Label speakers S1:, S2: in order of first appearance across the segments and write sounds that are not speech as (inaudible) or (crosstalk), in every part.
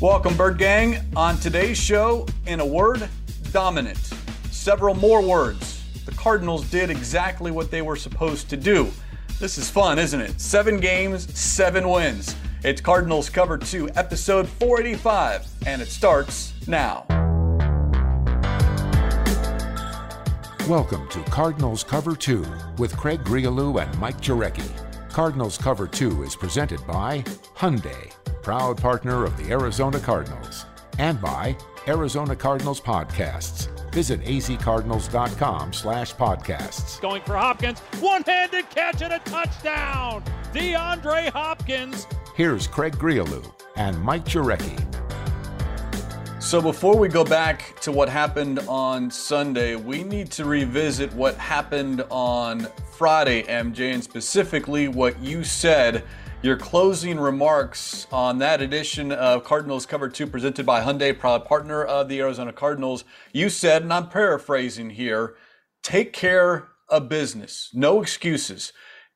S1: Welcome, Bird Gang. On today's show, in a word, dominant. Several more words. The Cardinals did exactly what they were supposed to do. This is fun, isn't it? Seven games, seven wins. It's Cardinals Cover 2, episode 485, and it starts now.
S2: Welcome to Cardinals Cover 2 with Craig Grialou and Mike Jurecki. Cardinals Cover 2 is presented by Hyundai proud partner of the Arizona Cardinals, and by Arizona Cardinals Podcasts. Visit azcardinals.com slash podcasts.
S3: Going for Hopkins, one-handed catch and a touchdown! DeAndre Hopkins.
S2: Here's Craig Grialou and Mike Jurecki.
S1: So before we go back to what happened on Sunday, we need to revisit what happened on Friday, MJ, and specifically what you said your closing remarks on that edition of Cardinals Cover 2 presented by Hyundai, proud partner of the Arizona Cardinals. You said, and I'm paraphrasing here, take care of business, no excuses.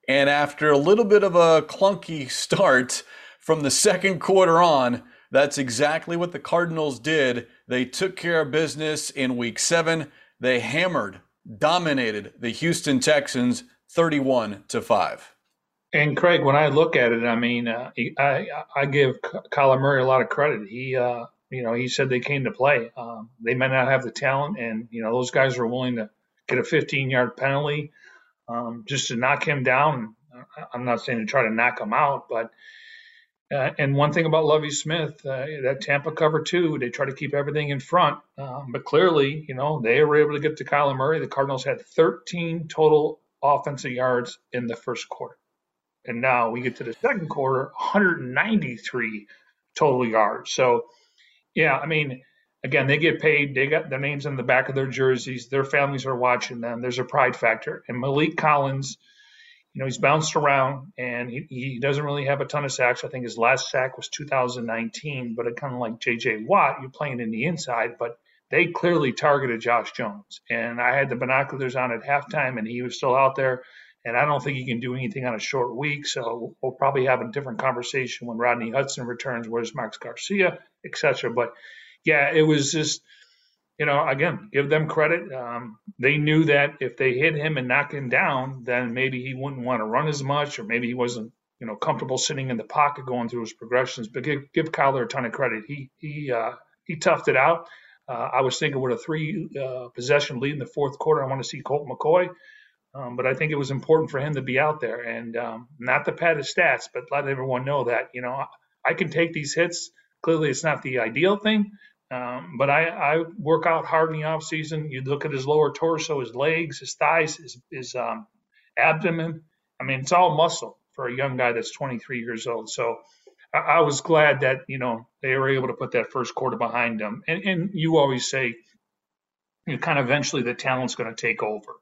S1: And after a little bit of a clunky start from the second quarter on, that's exactly what the Cardinals did. They took care of business in week seven. They hammered, dominated the Houston Texans 31 to 5.
S4: And Craig, when I look at it, I mean, uh, I I give Kyler Murray a lot of credit. He, uh, you know, he said they came to play. Um, they may not have the talent, and you know, those guys are willing to get a 15-yard penalty um, just to knock him down. I'm not saying to try to knock him out, but uh, and one thing about Lovie Smith, uh, that Tampa cover two, they try to keep everything in front. Um, but clearly, you know, they were able to get to Kyler Murray. The Cardinals had 13 total offensive yards in the first quarter. And now we get to the second quarter, 193 total yards. So, yeah, I mean, again, they get paid. They got their names on the back of their jerseys. Their families are watching them. There's a pride factor. And Maliek Collins, you know, he's bounced around and he, he doesn't really have a ton of sacks. I think his last sack was 2019, but it kind of like J.J. Watt, you're playing in the inside, but they clearly targeted Josh Jones. And I had the binoculars on at halftime, and he was still out there. And I don't think he can do anything on a short week. So we'll probably have a different conversation when Rodney Hudson returns. Where's Max Garcia, etc. But yeah, it was just, you know, again, give them credit. Um, they knew that if they hit him and knock him down, then maybe he wouldn't want to run as much, or maybe he wasn't, you know, comfortable sitting in the pocket going through his progressions. But give, give Kyler a ton of credit. He he uh, he toughed it out. Uh, I was thinking with a three uh, possession lead in the fourth quarter, I want to see Colt McCoy. Um, but I think it was important for him to be out there and um, not to pad his stats, but let everyone know that, you know, I, I can take these hits. Clearly, it's not the ideal thing, um, but I, I, work out hard in the off season. You look at his lower torso, his legs, his thighs, his, his um, abdomen. I mean, it's all muscle for a young guy that's 23 years old. So I, I, was glad that, you know, they were able to put that first quarter behind them. And, and you always say, you know, kind of eventually the talent's going to take over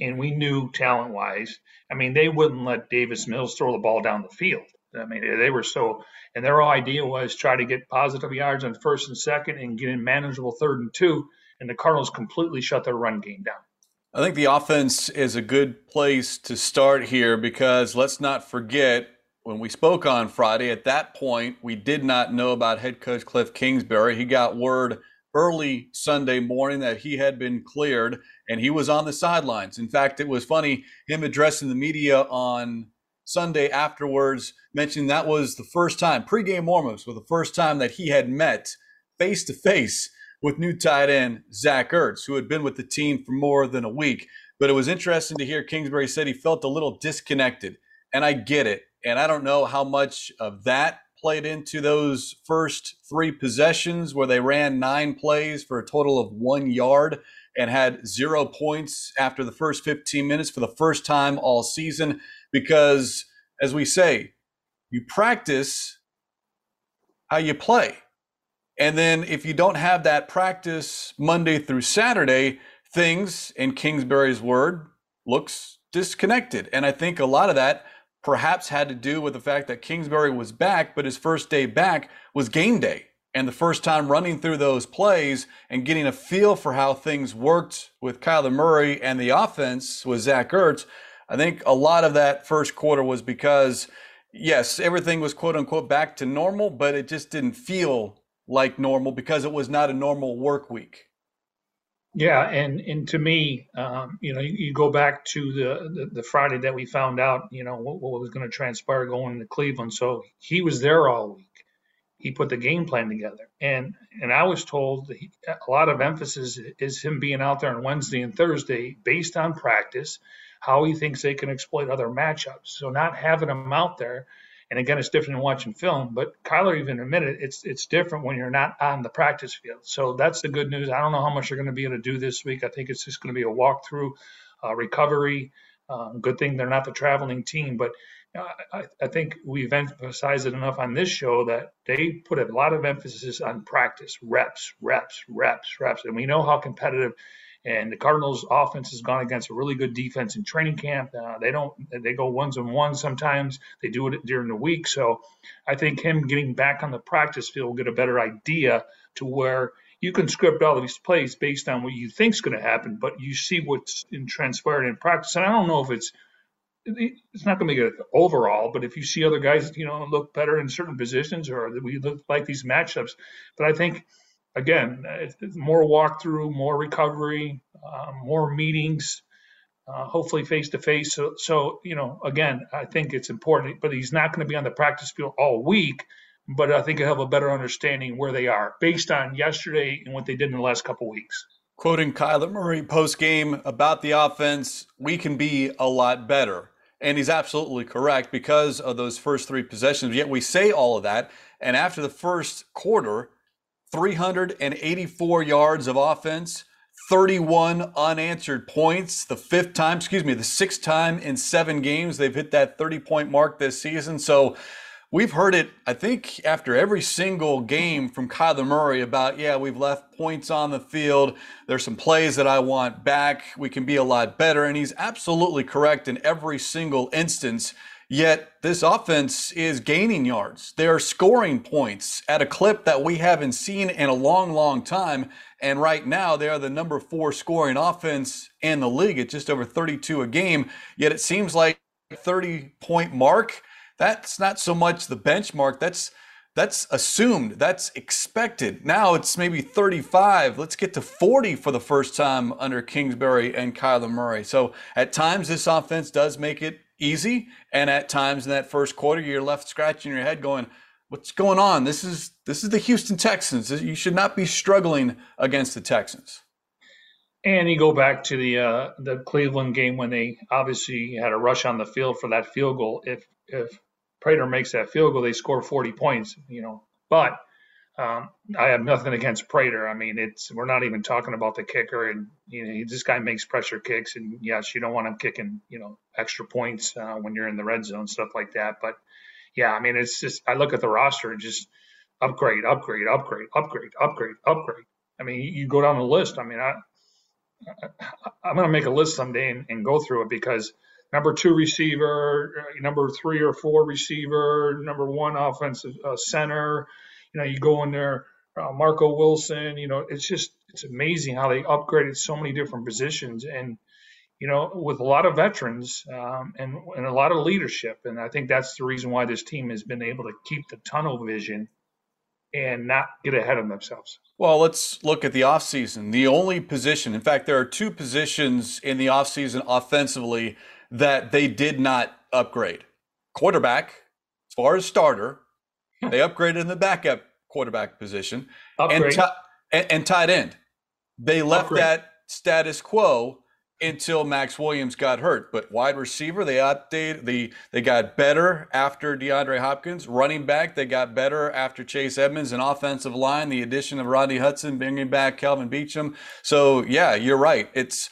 S4: and we knew talent wise. I mean, they wouldn't let Davis Mills throw the ball down the field. I mean, they were so, and their idea was try to get positive yards on first and second and get in manageable third and two. And the Cardinals completely shut their run game down.
S1: I think the offense is a good place to start here because let's not forget when we spoke on Friday, at that point, we did not know about head coach Cliff Kingsbury. He got word early Sunday morning that he had been cleared and he was on the sidelines. In fact, it was funny him addressing the media on Sunday afterwards, mentioning that was the first time, pregame warmups were the first time that he had met face to face with new tight end Zach Ertz, who had been with the team for more than a week. But it was interesting to hear Kingsbury said he felt a little disconnected. And I get it. And I don't know how much of that played into those first three possessions where they ran nine plays for a total of one yard and had zero points after the first 15 minutes for the first time all season. Because, as we say, you practice how you play. And then if you don't have that practice Monday through Saturday, things, in Kingsbury's word, looks disconnected. And I think a lot of that perhaps had to do with the fact that Kingsbury was back, but his first day back was game day. And the first time running through those plays and getting a feel for how things worked with Kyler Murray and the offense with Zach Ertz, I think a lot of that first quarter was because yes, everything was quote unquote back to normal, but it just didn't feel like normal because it was not a normal work week.
S4: Yeah, and and to me, um, you know, you, you, go back to the, the, the Friday that we found out, you know, what, what was going to transpire going to Cleveland. So he was there all week. He put the game plan together, and and I was told he, a lot of emphasis is him being out there on Wednesday and Thursday based on practice, how he thinks they can exploit other matchups. So not having him out there and again, it's different than watching film. But Kyler even admitted it's it's different when you're not on the practice field. So that's the good news. I don't know how much they're going to be able to do this week. I think it's just going to be a walkthrough, uh, recovery. Um, good thing they're not the traveling team, but I, I, think we've emphasized it enough on this show that they put a lot of emphasis on practice, reps, reps, reps, reps, and we know how competitive and the Cardinals' offense has gone against a really good defense in training camp. Uh, they don't they go ones and ones sometimes. They do it during the week. So I think him getting back on the practice field will get a better idea to where you can script all these plays based on what you think is going to happen, but you see what's in transpired in practice. And I don't know if it's it's not going to make it overall, but if you see other guys, you know, look better in certain positions or we look like these matchups, but I think again, it's, more walkthrough, more recovery, uh, more meetings, uh, hopefully face to face. So, you know, again, I think it's important. But he's not going to be on the practice field all week. But I think he'll have a better understanding where they are based on yesterday and what they did in the last couple weeks.
S1: Quoting Kyler Murray post game about the offense, we can be a lot better. And he's absolutely correct because of those first three possessions. Yet we say all of that. And after the first quarter, 384 yards of offense, 31 unanswered points. The fifth time, excuse me, the sixth time in seven games they've hit that 30 point mark this season. So we've heard it, I think, after every single game from Kyler Murray about, yeah, we've left points on the field. There's some plays that I want back. We can be a lot better. And he's absolutely correct in every single instance. Yet this offense is gaining yards. They're scoring points at a clip that we haven't seen in a long, long time. And right now, they are the number four scoring offense in the league at just over 32 a game. Yet it seems like 30 point mark. That's not so much the benchmark. That's that's assumed. That's expected. Now it's maybe 35. Let's get to 40 for the first time under Kingsbury and Kyler Murray. So at times this offense does make it easy. And at times in that first quarter, you're left scratching your head going, what's going on? This is this is the Houston Texans. You should not be struggling against the Texans.
S4: And you go back to the uh, the Cleveland game when they obviously had a rush on the field for that field goal. If if Prater makes that field goal, they score 40 points. You know, but um, I have nothing against Prater. I mean, it's we're not even talking about the kicker, and you know, this guy makes pressure kicks, and yes, you don't want him kicking, you know, extra points uh, when you're in the red zone, stuff like that. But yeah, I mean, it's just I look at the roster and just upgrade, upgrade, upgrade, upgrade, upgrade, upgrade. I mean, you, go down the list. I mean, I, I am going to make a list someday and, and go through it because number two receiver, uh, number three or four receiver, number one offensive uh, center you know, you go in there, uh, Marco Wilson, you know, it's just, it's amazing how they upgraded so many different positions and, you know, with a lot of veterans um, and, and a lot of leadership. And I think that's the reason why this team has been able to keep the tunnel vision and not get ahead of themselves.
S1: Well, let's look at the offseason. The only position, in fact, there are two positions in the offseason offensively that they did not upgrade. Quarterback, as far as starter, they upgraded in the backup quarterback position and, t- and, and, tight end. They left Upgrade. that status quo until Maxx Williams got hurt. But wide receiver, they updated the they got better after DeAndre Hopkins. Running back, they got better after Chase Edmonds. And offensive line, the addition of Rodney Hudson, bringing back Kelvin Beachum. So yeah, you're right. It's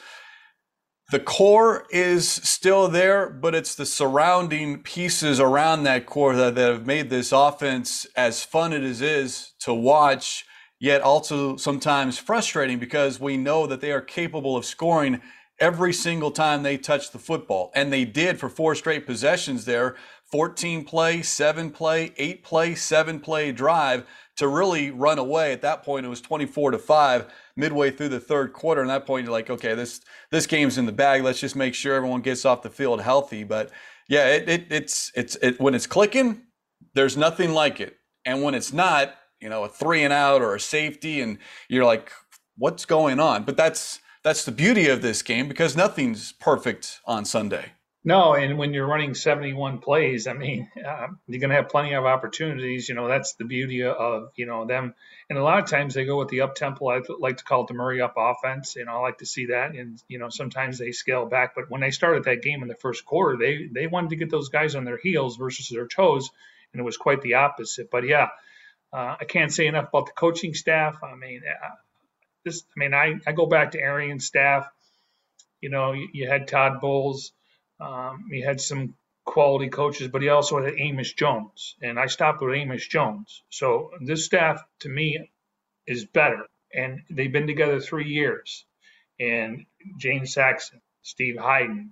S1: the core is still there, but it's the surrounding pieces around that core that, that have made this offense as fun as it is to watch, yet also sometimes frustrating because we know that they are capable of scoring every single time they touch the football. And they did for four straight possessions there 14 play, seven play, eight play, seven play drive to really run away. At that point, it was 24 to 5 midway through the third quarter. And that point, you're like, okay, this this game's in the bag. Let's just make sure everyone gets off the field healthy. But Yeah, it, it, it's it's it, when it's clicking, there's nothing like it, and when it's not, you know, a three and out or a safety, and you're like, what's going on? But that's that's the beauty of this game because nothing's perfect on Sunday.
S4: No, and when you're running 71 plays, I mean, uh, (laughs) you're going to have plenty of opportunities. You know, that's the beauty of you know them. And a lot of times they go with the up tempo. I like to call it the Murray up offense. You know, I like to see that. And you know, sometimes they scale back. But when they started that game in the first quarter, they they wanted to get those guys on their heels versus their toes, and it was quite the opposite. But yeah, uh, I can't say enough about the coaching staff. I mean, uh, this. I mean, I I go back to Arians' staff. You know, you, you had Todd Bowles um, he had some quality coaches, but he also had Amos Jones, and I stopped with Amos Jones. So this staff, to me, is better, and they've been together three years. And James Saxon, Steve Heiden,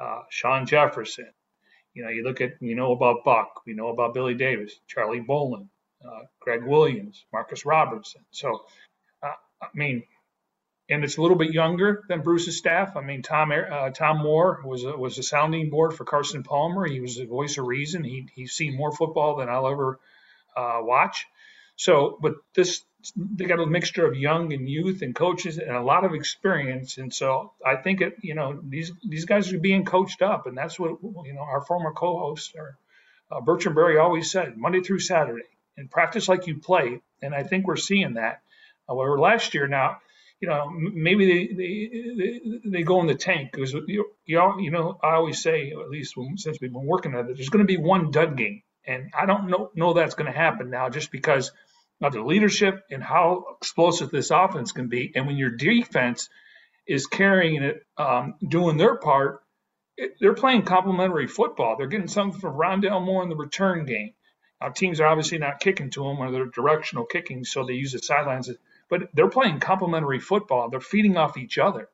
S4: uh, Shawn Jefferson. You know, you look at, you know about Buck, we know about Billy Davis, Charlie Bullen, uh, Gregg Williams, Marcus Robertson. So, uh, I mean, and it's a little bit younger than Bruce's staff. I mean, Tom uh, Tom Moore was a, was a sounding board for Carson Palmer. He was the voice of reason. He he's seen more football than I'll ever uh, watch. So, but this they got a mixture of young and youth and coaches and a lot of experience. And so I think it, you know, these these guys are being coached up, and that's what you know our former co-host or uh, Bertrand Berry always said: Monday through Saturday, and practice like you play. And I think we're seeing that. However, last year now you know, maybe they they, they, go in the tank because you, you you know I always say at least since we've been working at it, there's going to be one dud game, and I don't know know that's going to happen now just because of the leadership and how explosive this offense can be, and when your defense is carrying it, um, doing their part, it, they're playing complementary football. They're getting something from Rondale Moore in the return game. Now, teams are obviously not kicking to them or they're directional kicking, so they use the sidelines but they're playing complementary football. They're feeding off each other.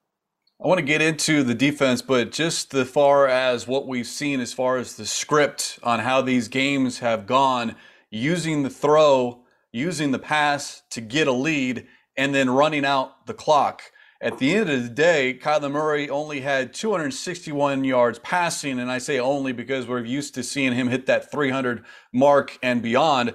S1: I want to get into the defense, but just as far as what we've seen as far as the script on how these games have gone, using the throw, using the pass to get a lead, and then running out the clock. At the end of the day, Kyler Murray only had 261 yards passing, and I say only because we're used to seeing him hit that 300 mark and beyond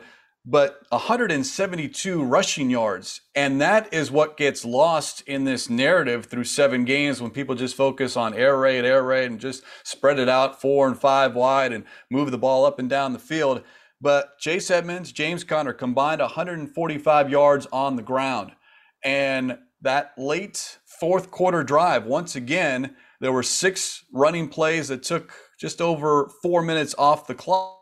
S1: but 172 rushing yards. And that is what gets lost in this narrative through seven games when people just focus on air raid, air raid, and just spread it out four and five wide and move the ball up and down the field. But Chase Edmonds, James Conner combined 145 yards on the ground. And that late fourth quarter drive, once again, there were six running plays that took just over four minutes off the clock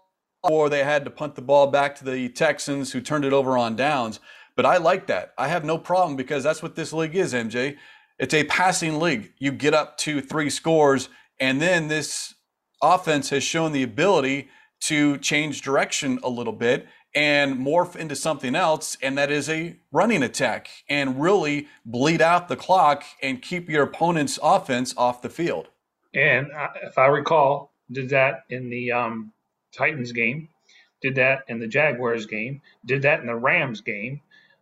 S1: or they had to punt the ball back to the Texans who turned it over on downs. But I like that. I have no problem because that's what this league is, MJ. It's a passing league. You get up to three scores, and then this offense has shown the ability to change direction a little bit and morph into something else, and that is a running attack and really bleed out the clock and keep your opponent's offense off the field.
S4: And uh, if I recall, did that in the um, Titans game, did that in the Jaguars game, did that in the Rams game,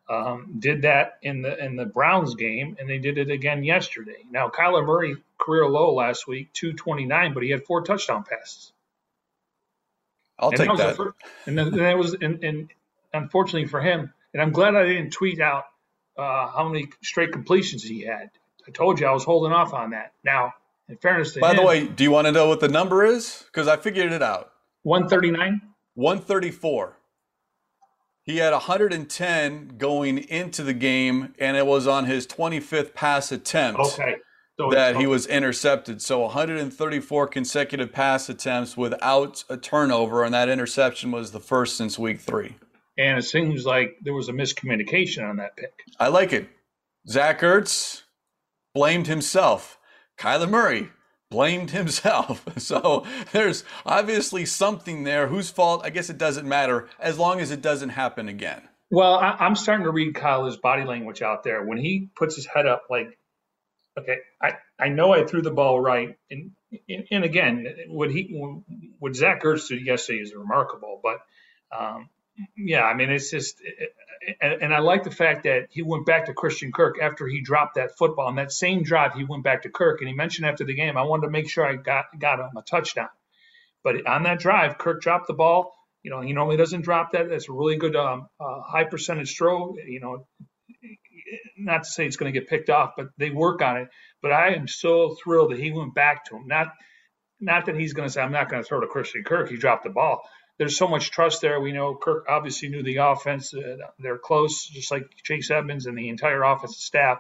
S4: um, did that in the in the Browns game, and they did it again yesterday. Now Kyler Murray career low last week, 229, but he had four touchdown passes.
S1: I'll
S4: and
S1: take
S4: that.
S1: that.
S4: First, and then that was and, and unfortunately for him, and I'm glad I didn't tweet out uh, how many straight completions he had. I told you I was holding off on that. Now, in fairness to
S1: By
S4: him,
S1: the way, do you want to know what the number is? Because I figured it out.
S4: 139?
S1: 134. He had 110 going into the game, and it was on his 25th pass attempt
S4: okay.
S1: so that he was intercepted. So 134 consecutive pass attempts without a turnover, and that interception was the first since week three.
S4: And it seems like there was a miscommunication on that pick.
S1: I like it. Zach Ertz blamed himself. Kyler Murray blamed himself. (laughs) So there's obviously something there. Whose fault? I guess it doesn't matter as long as it doesn't happen again.
S4: Well, I, am starting to read Kyle's body language out there when he puts his head up, like, okay, I, I know I threw the ball right, and and again, what he what Zach Ertz did yesterday is remarkable, but um, yeah, I mean, it's just, and, and, I like the fact that he went back to Christian Kirk after he dropped that football. On that same drive, he went back to Kirk, and he mentioned after the game, I wanted to make sure I got got him a touchdown. But on that drive, Kirk dropped the ball. You know, he normally doesn't drop that. That's a really good um, uh, high percentage throw. You know, not to say it's going to get picked off, but they work on it. But I am so thrilled that he went back to him. Not, not that he's going to say I'm not going to throw to Christian Kirk. He dropped the ball. There's so much trust there. We know Kirk obviously knew the offense. Uh, they're close, just like Chase Edmonds and the entire offensive staff.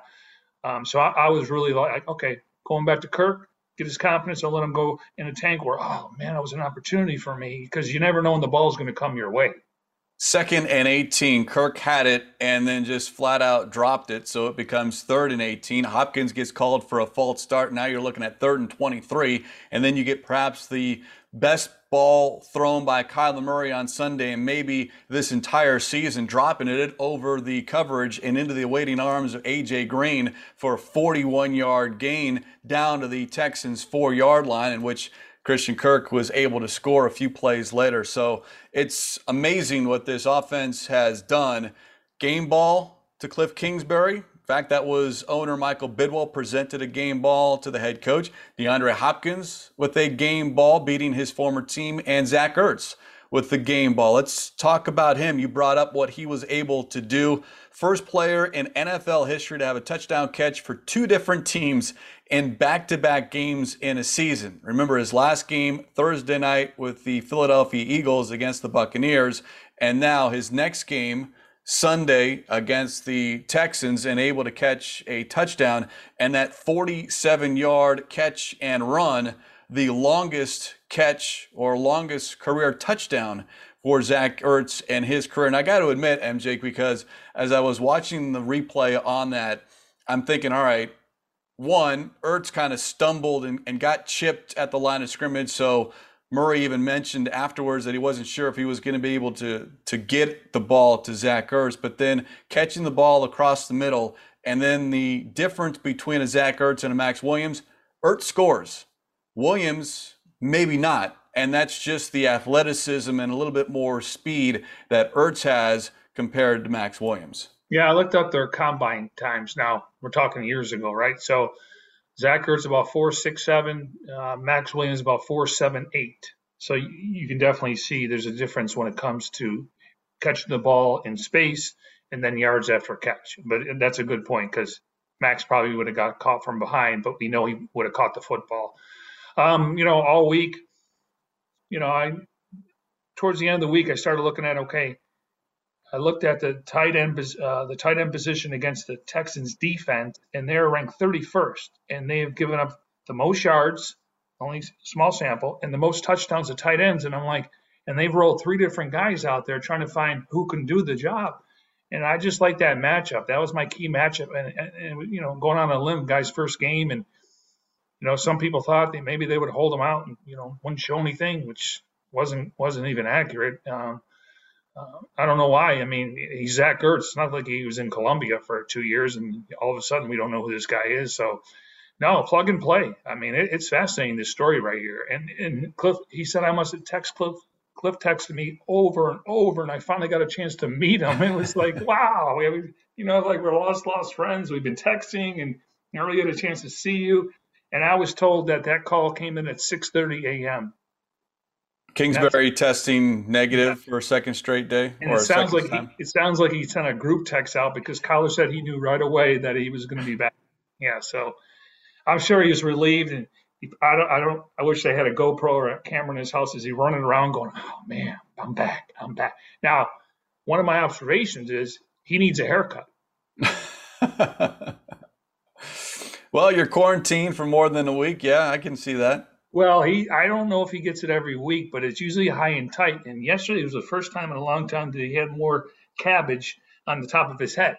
S4: Um, so I, I was really like, okay, going back to Kirk, get his confidence and let him go in a tank where, oh man, that was an opportunity for me because you never know when the ball is going to come your way.
S1: Second and 18, Kirk had it and then just flat out dropped it. So it becomes third and 18. Hopkins gets called for a false start. Now you're looking at third and 23. And then you get perhaps the best ball thrown by Kyler Murray on Sunday and maybe this entire season, dropping it over the coverage and into the awaiting arms of A.J. Green for a 41 yard gain down to the Texans' four yard line, in which Christian Kirk was able to score a few plays later. So it's amazing what this offense has done. Game ball to Cliff Kingsbury. In fact, that was owner Michael Bidwill presented a game ball to the head coach. DeAndre Hopkins with a game ball, beating his former team, and Zach Ertz with the game ball. Let's talk about him. You brought up what he was able to do. First player in NFL history to have a touchdown catch for two different teams in back to back games in a season. Remember his last game Thursday night with the Philadelphia Eagles against the Buccaneers, and now his next game. Sunday against the Texans and able to catch a touchdown and that 47 yard catch and run the longest catch or longest career touchdown for Zach Ertz and his career. And I got to admit, MJ, because as I was watching the replay on that, I'm thinking, all right, one, Ertz kind of stumbled and, and got chipped at the line of scrimmage. So Murray even mentioned afterwards that he wasn't sure if he was going to be able to to get the ball to Zach Ertz, but then catching the ball across the middle, and then the difference between a Zach Ertz and a Maxx Williams, Ertz scores. Williams, maybe not. And that's just the athleticism and a little bit more speed that Ertz has compared to Maxx Williams.
S4: Yeah, I looked up their combine times. Now we're talking years ago, right? So Zach Ertz about four six seven, uh, Maxx Williams about four seven eight. So you, you can definitely see there's a difference when it comes to catching the ball in space and then yards after catch. But that's a good point because Maxx probably would have got caught from behind, but we know he would have caught the football. Um, you know, all week, you know, I towards the end of the week, I started looking at okay. I looked at the tight end uh, the tight end position against the Texans defense, and they're ranked 31st, and they have given up the most yards, only small sample, and the most touchdowns to tight ends. And I'm like, and they've rolled three different guys out there trying to find who can do the job. And I just like that matchup. That was my key matchup. And, and, and you know, going on a limb, guy's first game, and you know, some people thought that maybe they would hold him out and you know wouldn't show anything, which wasn't wasn't even accurate. Um, uh, I don't know why. I mean, he's Zach Ertz. It's not like he was in Columbia for two years and all of a sudden we don't know who this guy is. So, no, plug and play. I mean, it, it's fascinating this story right here. And and Cliff, he said I must have text Cliff. Cliff texted me over and over, and I finally got a chance to meet him. It was like, (laughs) wow, we, you know, like we're lost, lost friends. We've been texting, and never really get a chance to see you. And I was told that that call came in at 6:30 a.m.
S1: Kingsbury testing negative yeah. for a second straight day.
S4: And it sounds like he, it sounds like he sent a group text out because Kyler said he knew right away that he was going to be back. Yeah, so I'm sure he was relieved. And he, I don't, I don't, I wish they had a GoPro or a camera in his house. Is he running around going, "Oh man, I'm back, I'm back"? Now, one of my observations is he needs a haircut. (laughs)
S1: Well, you're quarantined for more than a week. Yeah, I can see that.
S4: Well, he I don't know if he gets it every week, but it's usually high and tight. And yesterday was the first time in a long time that he had more cabbage on the top of his head.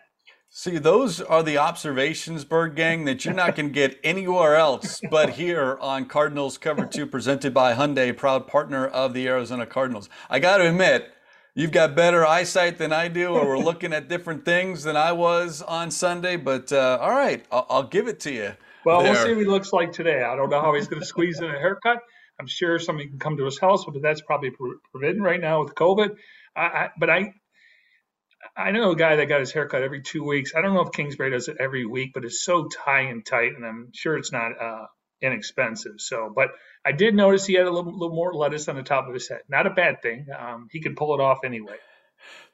S1: See, those are the observations, Bird Gang, that you're not going to get anywhere else (laughs) but here on Cardinals Cover 2, presented by Hyundai, proud partner of the Arizona Cardinals. I got to admit, you've got better eyesight than I do, or we're looking at different things than I was on Sunday. But uh, all right, I'll, I'll, give it to you.
S4: Well, there. we'll see what he looks like today. I don't know how he's going to squeeze in a haircut. I'm sure somebody can come to his house, but that's probably forbidden right now with COVID. I, I, but I, I know a guy that got his haircut every two weeks. I don't know if Kingsbury does it every week, but it's so tie and tight, and I'm sure it's not uh, inexpensive. So, but I did notice he had a little, little more lettuce on the top of his head. Not a bad thing. Um, he could pull it off anyway.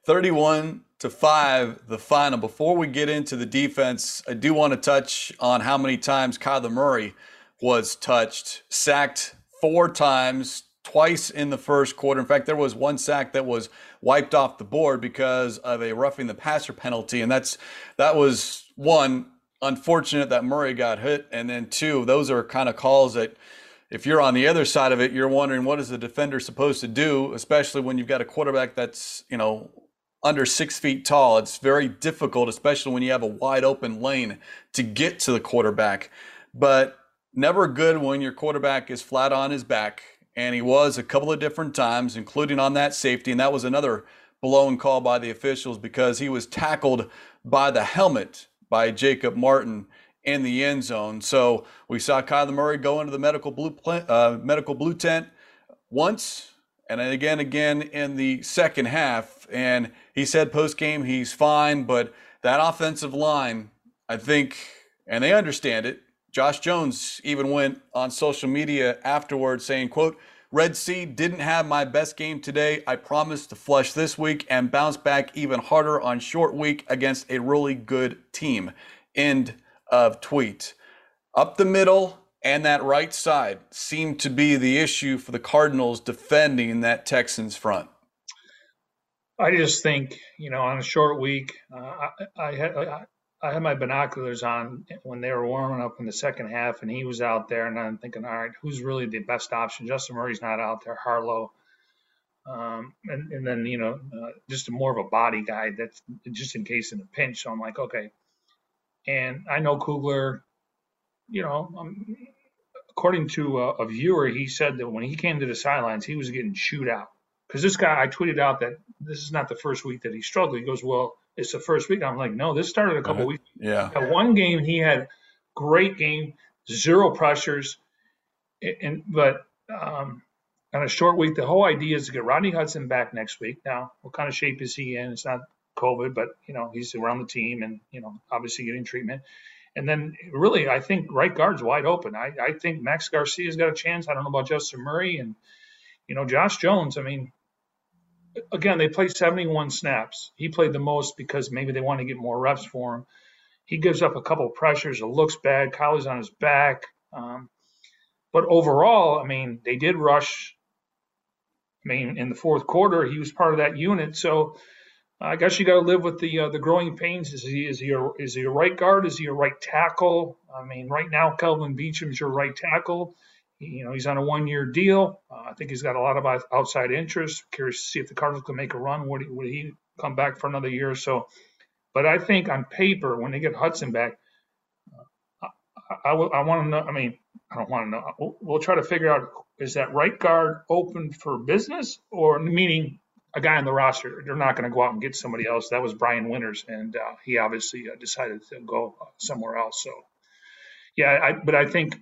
S1: 31 to 5 the final before we get into the defense i do want to touch on how many times kyler murray was touched sacked four times twice in the first quarter in fact there was one sack that was wiped off the board because of a roughing the passer penalty and that's that was one unfortunate that murray got hit and then two those are kind of calls that if you're on the other side of it, you're wondering what is the defender supposed to do, especially when you've got a quarterback that's, you know, under six feet tall. It's very difficult, especially when you have a wide open lane to get to the quarterback. But never good when your quarterback is flat on his back. And he was a couple of different times, including on that safety. And that was another blown call by the officials because he was tackled by the helmet by Jacob Martin in the end zone. So we saw Kyler Murray go into the medical blue uh, medical blue tent once, and again again in the second half. And he said post game he's fine, but that offensive line, I think, and they understand it. Josh Jones even went on social media afterwards saying, quote, Red Sea didn't have my best game today. I promise to flush this week and bounce back even harder on short week against a really good team. End of tweet. Up the middle and that right side seemed to be the issue for the Cardinals defending that Texans front.
S4: I just think, you know, on a short week, uh, I, I, I, had my binoculars on when they were warming up in the second half, and he was out there, and I'm thinking, all right, who's really the best option? Justin Murray's not out there. Harlow, um, and, and then you know, uh, just a more of a body guy that's just in case in a pinch. So I'm like, okay. And I know Kugler, you know, um, according to a, a viewer, he said that when he came to the sidelines, he was getting chewed out because this guy, I tweeted out that this is not the first week that he struggled. He goes, well, it's the first week. I'm like, no, this started a couple uh, weeks.
S1: Yeah.
S4: At one game, he had great game, zero pressures, and but um, on a short week, the whole idea is to get Rodney Hudson back next week. Now, what kind of shape is he in? It's not COVID, but you know he's around the team and you know obviously getting treatment. And then really, I think right guard's wide open. I, I think Max Garcia's got a chance. I don't know about Justin Murray and you know Josh Jones. I mean, again, they played 71 snaps. He played the most because maybe they want to get more reps for him. He gives up a couple pressures. It looks bad. Kylie's on his back. Um, but overall, I mean, they did rush. I mean, in the fourth quarter, he was part of that unit. So I guess you got to live with the uh, the growing pains. Is he is he a, is he a right guard? Is he a right tackle? I mean, right now, Kelvin Beachum's your right tackle you know, he's on a one-year deal. Uh, I think he's got a lot of outside interest. Curious to see if the Cardinals can make a run. Would he, would he come back for another year or so? But I think on paper, when they get Hudson back, uh, I, I, I want to know. I mean, I don't want to know. We'll, we'll, try to figure out is that right guard open for business, or meaning a guy on the roster. They're not going to go out and get somebody else. That was Brian Winters, and uh, he obviously uh, decided to go uh, somewhere else. So, yeah, I, but I think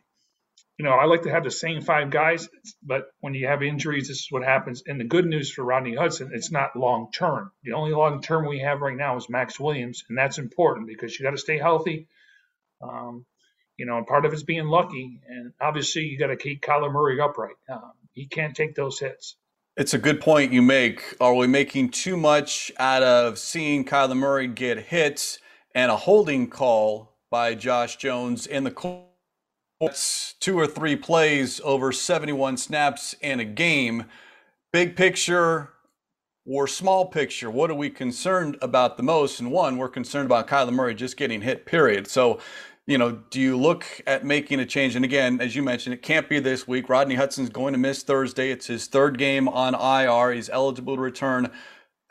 S4: you know, I like to have the same five guys, but when you have injuries, this is what happens. And the good news for Rodney Hudson, it's not long term. The only long term we have right now is Maxx Williams, and that's important because you got to stay healthy. Um, you know, and part of it's being lucky, and obviously you got to keep Kyler Murray upright. Um, he can't take those hits.
S1: It's a good point you make. Are we making too much out of seeing Kyler Murray get hits and a holding call by Josh Jones in the it's two or three plays over 71 snaps in a game. Big picture or small picture, what are we concerned about the most? And one, we're concerned about Kyler Murray just getting hit, period. So, you know, do you look at making a change? And again, as you mentioned, it can't be this week. Rodney Hudson's going to miss Thursday. It's his third game on IR. He's eligible to return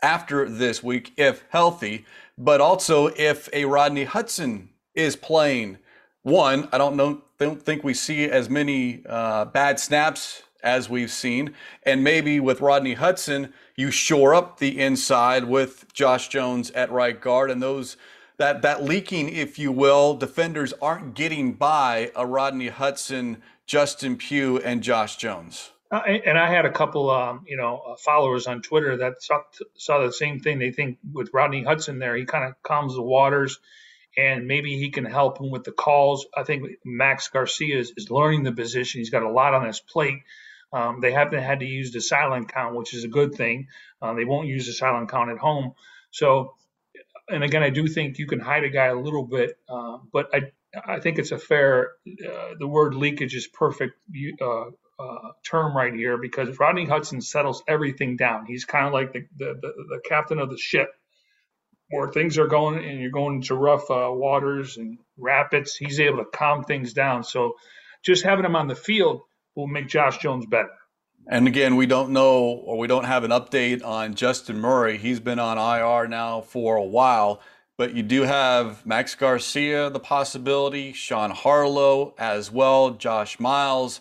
S1: after this week if healthy. But also, if a Rodney Hudson is playing, one, I don't know don't think we see as many uh, bad snaps as we've seen. And maybe with Rodney Hudson, you shore up the inside with Josh Jones at right guard, and those that that leaking, if you will, defenders aren't getting by a Rodney Hudson, Justin Pugh, and Josh Jones.
S4: Uh, and I had a couple, um, you know, uh, followers on Twitter that saw, saw the same thing. They think with Rodney Hudson there, he kind of calms the waters and maybe he can help him with the calls. I think Max Garcia is, is learning the position. He's got a lot on his plate. Um, they haven't had to use the silent count, which is a good thing. Uh, they won't use the silent count at home. So, and again, I do think you can hide a guy a little bit, uh, but I I think it's a fair. Uh, the word leakage is perfect uh, uh, term right here because Rodney Hudson settles everything down. He's kind of like the, the, the, the captain of the ship where things are going and you're going into rough uh, waters and rapids, he's able to calm things down. So just having him on the field will make Josh Jones better.
S1: And again, we don't know or we don't have an update on Justin Murray. He's been on IR now for a while, but you do have Max Garcia, the possibility, Sean Harlow as well, Josh Miles.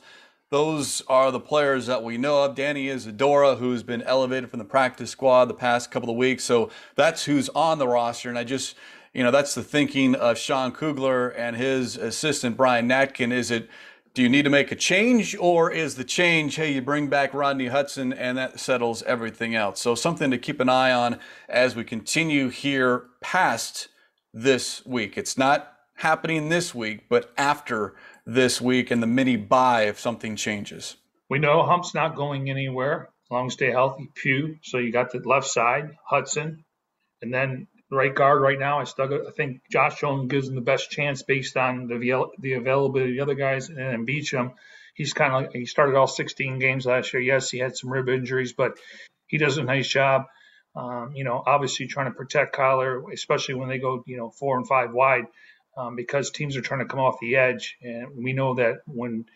S1: Those are the players that we know of. Danny Isidora, who's been elevated from the practice squad the past couple of weeks. So that's who's on the roster. And I just, you know, that's the thinking of Sean Kugler and his assistant, Brian Natkin. Is it, do you need to make a change or is the change, hey, you bring back Rodney Hudson and that settles everything else? So something to keep an eye on as we continue here past this week. It's not happening this week, but after this week and the mini buy if something changes?
S4: We know Hump's not going anywhere. Long stay healthy, Pugh. So you got the left side, Hudson, and then right guard right now. I still I think Josh Jones gives him the best chance based on the the availability of the other guys, and then Beachum. He's kind of like he started all 16 games last year. Yes, he had some rib injuries, but he does a nice job. Um, you know, obviously trying to protect Kyler, especially when they go, you know, four and five wide um, because teams are trying to come off the edge. And we know that when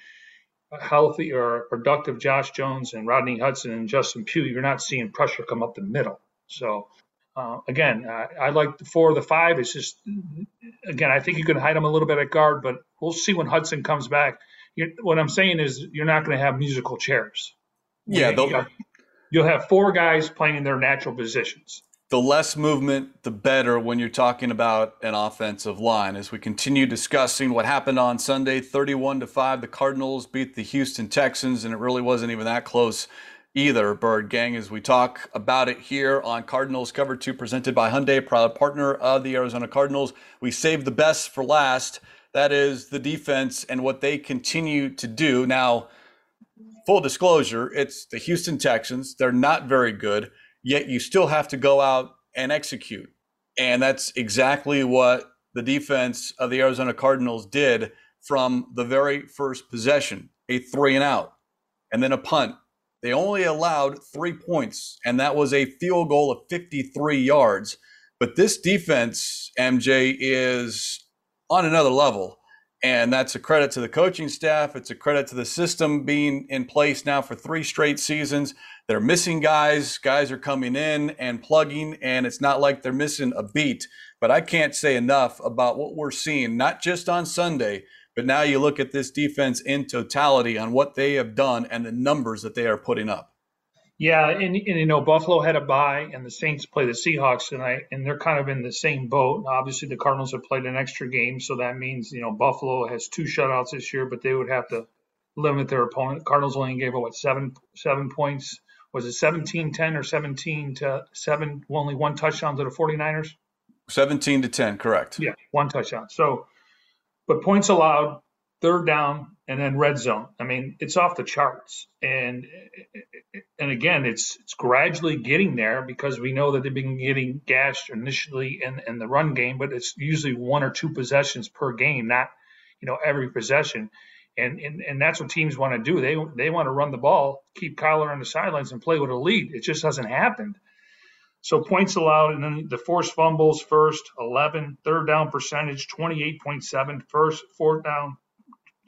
S4: healthy or productive Josh Jones and Rodney Hudson and Justin Pugh, you're not seeing pressure come up the middle. So, uh, again, I, I, like the four or the five. It's just, again, I think you can hide them a little bit at guard, but we'll see when Hudson comes back. You're, what I'm saying is you're not going to have musical chairs.
S1: Yeah,
S4: you'll, you'll have four guys playing in their natural positions
S1: the less movement, the better when you're talking about an offensive line. As we continue discussing what happened on Sunday, 31 to 5, the Cardinals beat the Houston Texans, and it really wasn't even that close either, Bird Gang, as we talk about it here on Cardinals Cover 2, presented by Hyundai, proud partner of the Arizona Cardinals. We saved the best for last. That is the defense and what they continue to do. Now, full disclosure, it's the Houston Texans. They're not very good yet you still have to go out and execute. And that's exactly what the defense of the Arizona Cardinals did from the very first possession a three and out, and then a punt. They only allowed three points, and that was a field goal of 53 yards. But this defense, MJ, is on another level. And that's a credit to the coaching staff. It's a credit to the system being in place now for three straight seasons. They're missing guys. Guys are coming in and plugging, and it's not like they're missing a beat. But I can't say enough about what we're seeing, not just on Sunday, but now you look at this defense in totality on what they have done and the numbers that they are putting up.
S4: Yeah, and, and, you know Buffalo had a bye, and the Saints play the Seahawks tonight, and they're kind of in the same boat. Obviously, the Cardinals have played an extra game, so that means you know Buffalo has two shutouts this year, but they would have to limit their opponent. Cardinals only gave up, what seven seven points. Was it 17-10 or 17 to seven? Only one touchdown to the 49ers.
S1: 17 to 10, correct.
S4: Yeah, one touchdown. So, but points allowed, third down, and then red zone. I mean, it's off the charts. And and again, it's it's gradually getting there because we know that they've been getting gashed initially in, in the run game, but it's usually one or two possessions per game, not you know every possession. And and, and that's what teams want to do. They they want to run the ball, keep Kyler on the sidelines, and play with a lead. It just hasn't happened. So points allowed, and then the forced fumbles first, 11, third down percentage, 28.7, first, fourth down,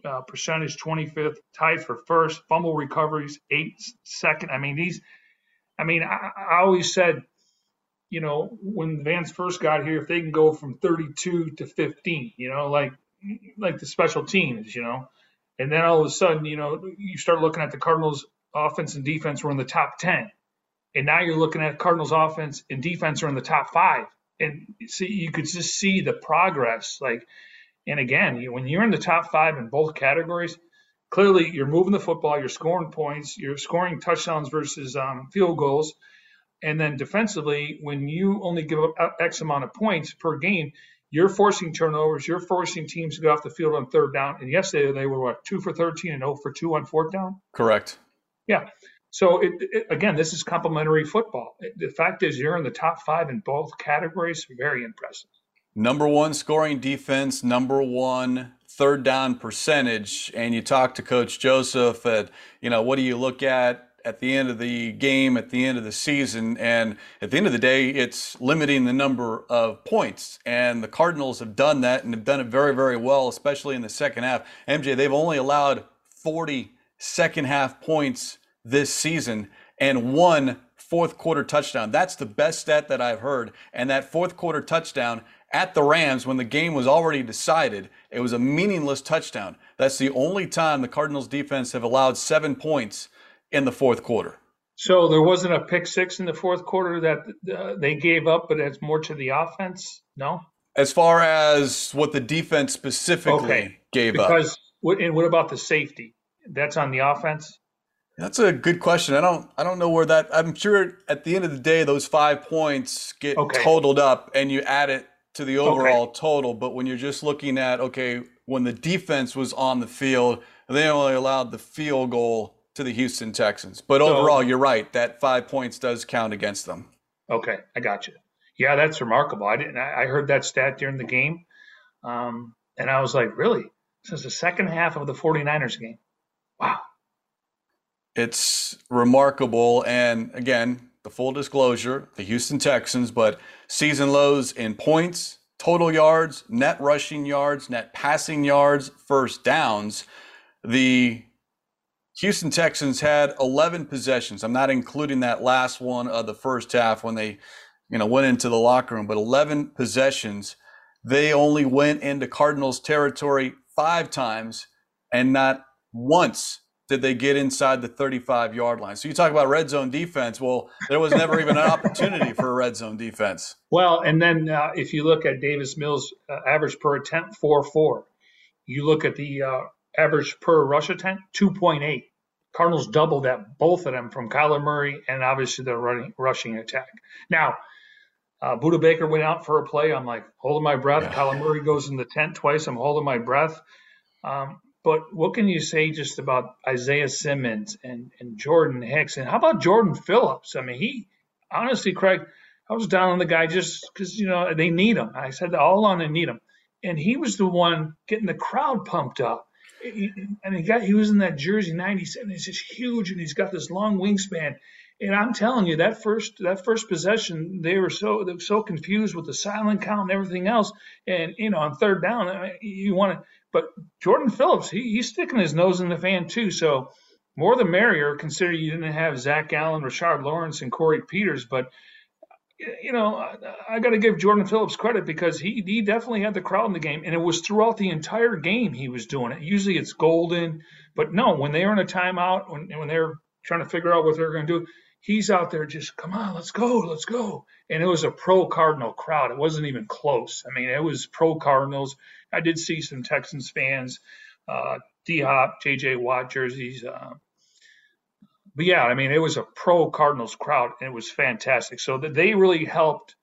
S4: uh, percentage 25th, tied for first, fumble recoveries eight second. I mean these. I mean I, I always said, you know, when Vance first got here, if they can go from 32 to 15, you know, like like the special teams, you know, and then all of a sudden, you know, you start looking at the Cardinals offense and defense were in the top 10. And now you're looking at Cardinals offense and defense are in the top five. And see, you could just see the progress. Like and again, when you're in the top five in both categories, clearly you're moving the football, you're scoring points, you're scoring touchdowns versus um, field goals. And then defensively, when you only give up X amount of points per game, you're forcing turnovers. You're forcing teams to go off the field on third down. And yesterday they were what two for 13 and 0 for two on fourth down.
S1: Correct.
S4: Yeah. So it, it, again, this is complementary football. The fact is, you're in the top five in both categories. Very impressive.
S1: Number one scoring defense, number one third down percentage. And you talk to Coach Joseph at, you know, what do you look at at the end of the game, at the end of the season? And at the end of the day, it's limiting the number of points. And the Cardinals have done that and have done it very, very well, especially in the second half. MJ, they've only allowed 40 second half points this season and one fourth quarter touchdown. That's the best stat that I've heard. And that fourth quarter touchdown at the Rams when the game was already decided, it was a meaningless touchdown. That's the only time the Cardinals defense have allowed seven points in the fourth quarter.
S4: So there wasn't a pick six in the fourth quarter that uh, they gave up, but it's more to the offense. No.
S1: As far as what the defense specifically
S4: okay.
S1: gave
S4: because,
S1: up.
S4: Because and what about the safety? That's on the offense.
S1: That's a good question. I don't I don't know where that I'm sure at the end of the day those 5 points get okay. totaled up and you add it to the overall okay. total, but when you're just looking at okay, when the defense was on the field, they only allowed the field goal to the Houston Texans. But so, overall, you're right. That 5 points does count against them.
S4: Okay, I got you. Yeah, that's remarkable. I didn't I heard that stat during the game. Um, and I was like, really? Since the second half of the 49ers game. Wow.
S1: It's remarkable. And again, the full disclosure, the Houston Texans, but season lows in points, total yards, net rushing yards, net passing yards, first downs. The Houston Texans had 11 possessions. I'm not including that last one of the first half when they, you know, went into the locker room, but 11 possessions. They only went into Cardinals territory 5 times and not once did they get inside the 35 yard line? So you talk about red zone defense. Well, there was never even an opportunity for a red zone defense.
S4: Well, and then uh, if you look at Davis Mills' uh, average per attempt, 4 4. You look at the uh, average per rush attempt, 2.8. Cardinals doubled that, both of them, from Kyler Murray and obviously the running, rushing attack. Now, uh, Budda Baker went out for a play. I'm like holding my breath. Yeah. Kyler Murray goes in the tent twice. I'm holding my breath. Um, but what can you say just about Isaiah Simmons and, and Jordan Hicks? And how about Jordan Phillips? I mean, he honestly, Craig, I was down on the guy just because, you know, they need him. I said all on they need him. And he was the one getting the crowd pumped up. And he got he was in that jersey 97. He's just huge and he's got this long wingspan. And I'm telling you, that first that first possession, they were so they were so confused with the silent count and everything else. And you know, on third down, I mean, you want to but Jordan Phillips, he, he's sticking his nose in the fan too. So more the merrier, considering you didn't have Zach Allen, Rashard Lawrence, and Corey Peters. But you know, I, I got to give Jordan Phillips credit because he he definitely had the crowd in the game, and it was throughout the entire game he was doing it. Usually it's golden, but no, when they were in a timeout, when when they're trying to figure out what they're going to do, he's out there just come on, let's go, let's go. And it was a pro Cardinal crowd. It wasn't even close. I mean, it was pro Cardinals. I did see some Texans fans, uh, D Hop, JJ Watt jerseys. Uh, but yeah, I mean, it was a pro Cardinals crowd, and it was fantastic. So that they really helped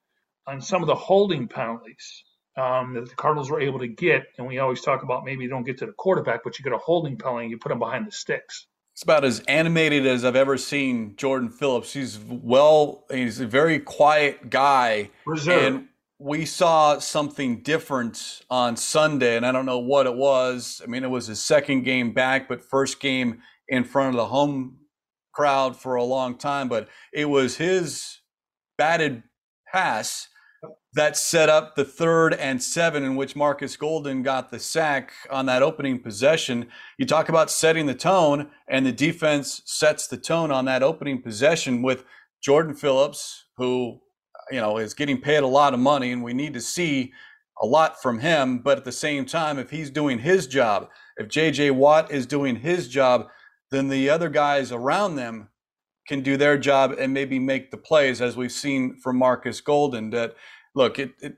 S4: on some of the holding penalties um, that the Cardinals were able to get. And we always talk about maybe you don't get to the quarterback, but you get a holding penalty, and you put them behind the sticks.
S1: It's about as animated as I've ever seen Jordan Phillips. He's well, he's a very quiet guy.
S4: Reserved.
S1: And we saw something different on Sunday, and I don't know what it was. I mean, it was his second game back, but first game in front of the home crowd for a long time. But it was his batted pass that set up the third and seven in which Marcus Golden got the sack on that opening possession. You talk about setting the tone, and the defense sets the tone on that opening possession with Jordan Phillips, who you know, is getting paid a lot of money, and we need to see a lot from him. But at the same time, if he's doing his job, if JJ Watt is doing his job, then the other guys around them can do their job and maybe make the plays, as we've seen from Marcus Golden. That look, it, it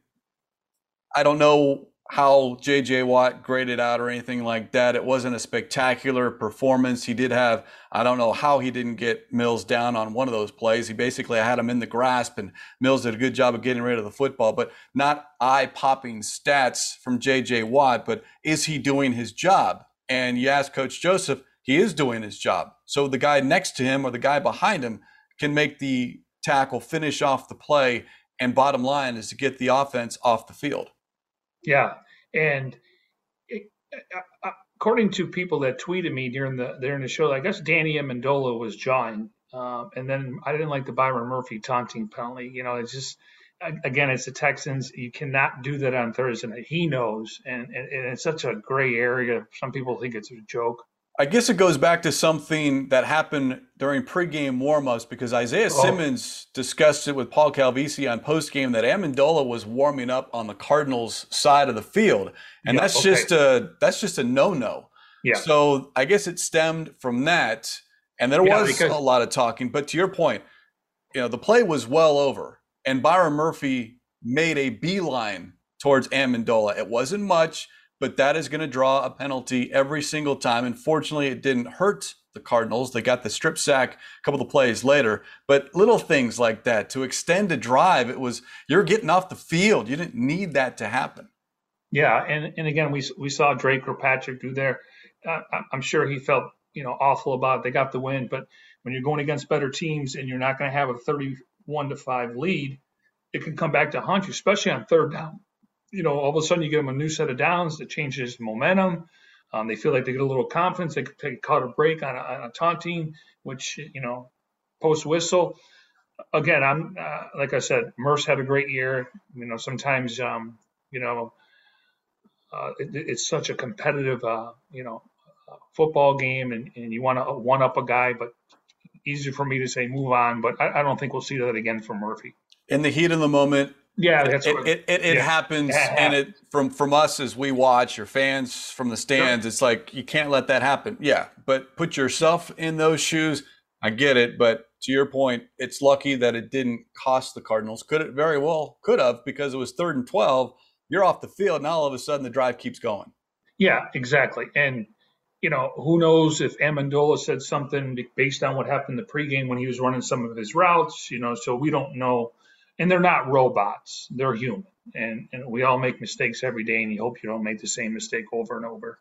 S1: I don't know how J.J. Watt graded out or anything like that. It wasn't a spectacular performance. He did have, I don't know how he didn't get Mills down on one of those plays. He basically had him in the grasp, and Mills did a good job of getting rid of the football, but not eye popping stats from J.J. Watt. But is he doing his job? And you ask Coach Joseph, he is doing his job. So the guy next to him or the guy behind him can make the tackle, finish off the play, and bottom line is to get the offense off the field.
S4: Yeah, and it, uh, uh, according to people that tweeted me during the during the show, I guess Danny Amendola was jawing, um, and then I didn't like the Byron Murphy taunting penalty. You know, it's just again, it's the Texans. You cannot do that on Thursday night. He knows, and, and, and it's such a gray area. Some people think it's a joke.
S1: I guess it goes back to something that happened during pregame warmups because Isaiah oh. Simmons discussed it with Paul Calvisi on postgame that Amendola was warming up on the Cardinals side of the field, and yeah, that's okay. just a that's just a no no. Yeah. So I guess it stemmed from that, and there yeah, was because- a lot of talking. But to your point, you know the play was well over, and Byron Murphy made a beeline towards Amendola. It wasn't much but that is going to draw a penalty every single time. And fortunately, it didn't hurt the Cardinals. They got the strip sack a couple of plays later. But little things like that to extend a drive, it was you're getting off the field. You didn't need that to happen.
S4: Yeah, and and again, we we saw Drake or Patrick do there. Uh, I'm sure he felt you know awful about it. They got the win, but when you're going against better teams and you're not going to have a 31 to five lead, it can come back to haunt you, especially on third down you know, all of a sudden you give them a new set of downs that changes momentum. Um, they feel like they get a little confidence. They take caught a break on a, on a taunting, which you know, post whistle. Again, I'm uh, like I said, Merce had a great year. You know, sometimes um, you know, uh, it, it's such a competitive uh, you know football game, and, and you want to one up a guy, but easy for me to say move on. But I, I don't think we'll see that again from Murphy.
S1: In the heat of the moment,
S4: yeah, that's
S1: it. It, it, it yeah. happens, and it from from us as we watch your fans from the stands. Sure. It's like you can't let that happen. Yeah, but put yourself in those shoes. I get it, but to your point, it's lucky that it didn't cost the Cardinals. Could it very well could have because it was third and twelve. You're off the field and All of a sudden, the drive keeps going.
S4: Yeah, exactly. And you know, who knows if Amendola said something based on what happened in the pregame when he was running some of his routes. You know, so we don't know and they're not robots; they're human, and and we all make mistakes every day, and you hope you don't make the same mistake over and over.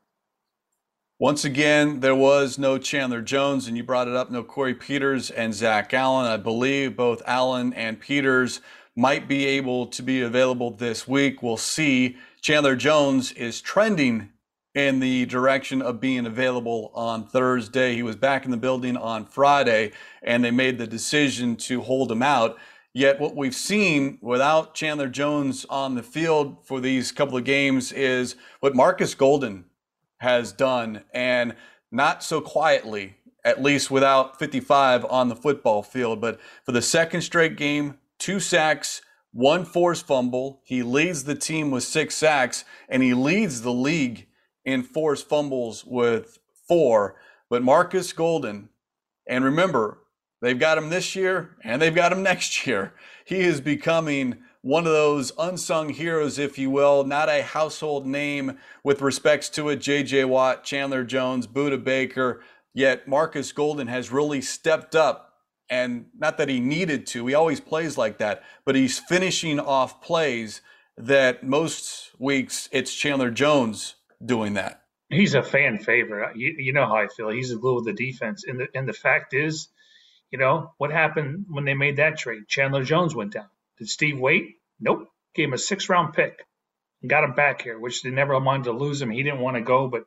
S1: Once again, there was no Chandler Jones, and you brought it up. No Corey Peters and Zach Allen. I believe both Allen and Peters might be able to be available this week. We'll see. Chandler Jones is trending in the direction of being available on Thursday. He was back in the building on Friday, and they made the decision to hold him out. Yet, what we've seen without Chandler Jones on the field for these couple of games is what Marcus Golden has done, and not so quietly, at least without 55 on the football field. But for the second straight game, two sacks, one forced fumble. He leads the team with six sacks, and he leads the league in forced fumbles with four. But Marcus Golden, and remember, They've got him this year and they've got him next year. He is becoming one of those unsung heroes, if you will, not a household name with respects to it. J.J. Watt, Chandler Jones, Budda Baker. Yet Marcus Golden has really stepped up. And not that he needed to, he always plays like that, but he's finishing off plays that most weeks it's Chandler Jones doing that.
S4: He's a fan favorite. You, you know how I feel. He's the glue of the defense. And the, and the fact is, you know, what happened when they made that trade? Chandler Jones went down. Did Steve wait? Nope. Gave him a six round pick and got him back here, which they never wanted to lose him. He didn't want to go, but,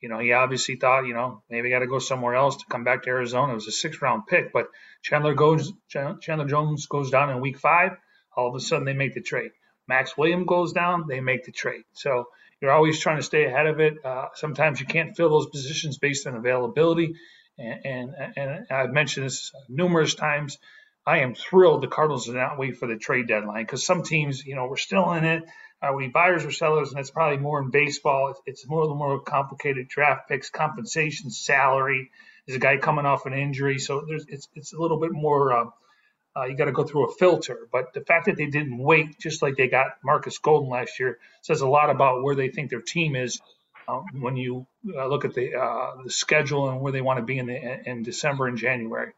S4: you know, he obviously thought, you know, maybe got to go somewhere else to come back to Arizona. It was a six round pick, but Chandler goes, Chandler Jones goes down in week five. All of a sudden they make the trade. Maxx Williams goes down, they make the trade. So you're always trying to stay ahead of it. Uh, sometimes you can't fill those positions based on availability. And, and, and I've mentioned this numerous times. I am thrilled the Cardinals did not wait for the trade deadline because some teams, you know, we're still in it. Are we buyers or sellers? And it's probably more in baseball. It's, it's more the more complicated draft picks, compensation, salary. Is a guy coming off an injury, so there's it's it's a little bit more uh, uh, you got to go through a filter. But the fact that they didn't wait, just like they got Marcus Golden last year, says a lot about where they think their team is when you uh, look at the uh, the schedule and where they want to be in the in December and January.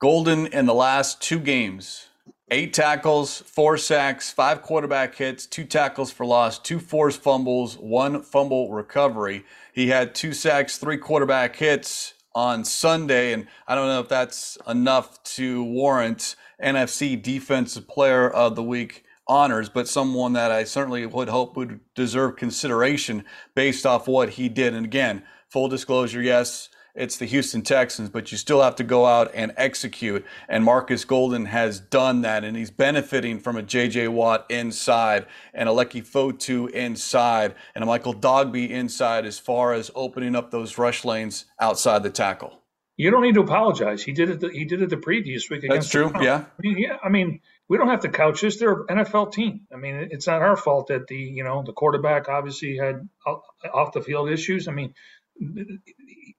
S1: Golden in the last two games, eight tackles, four sacks, five quarterback hits, two tackles for loss, two forced fumbles, one fumble recovery. He had two sacks, three quarterback hits on Sunday, and I don't know if that's enough to warrant NFC Defensive Player of the Week honors, but someone that I certainly would hope would deserve consideration based off what he did. And again, full disclosure, yes, it's the Houston Texans, but you still have to go out and execute. And Marcus Golden has done that, and he's benefiting from a J.J. Watt inside and a Leki Fotu inside and a Michael Dogbe inside as far as opening up those rush lanes outside the tackle.
S4: You don't need to apologize. He did it. The, he did it the previous week.
S1: That's true. Yeah.
S4: I mean, yeah. I mean, we don't have to couch this. They're an NFL team. I mean, it's not our fault that the you know the quarterback obviously had off the field issues. I mean,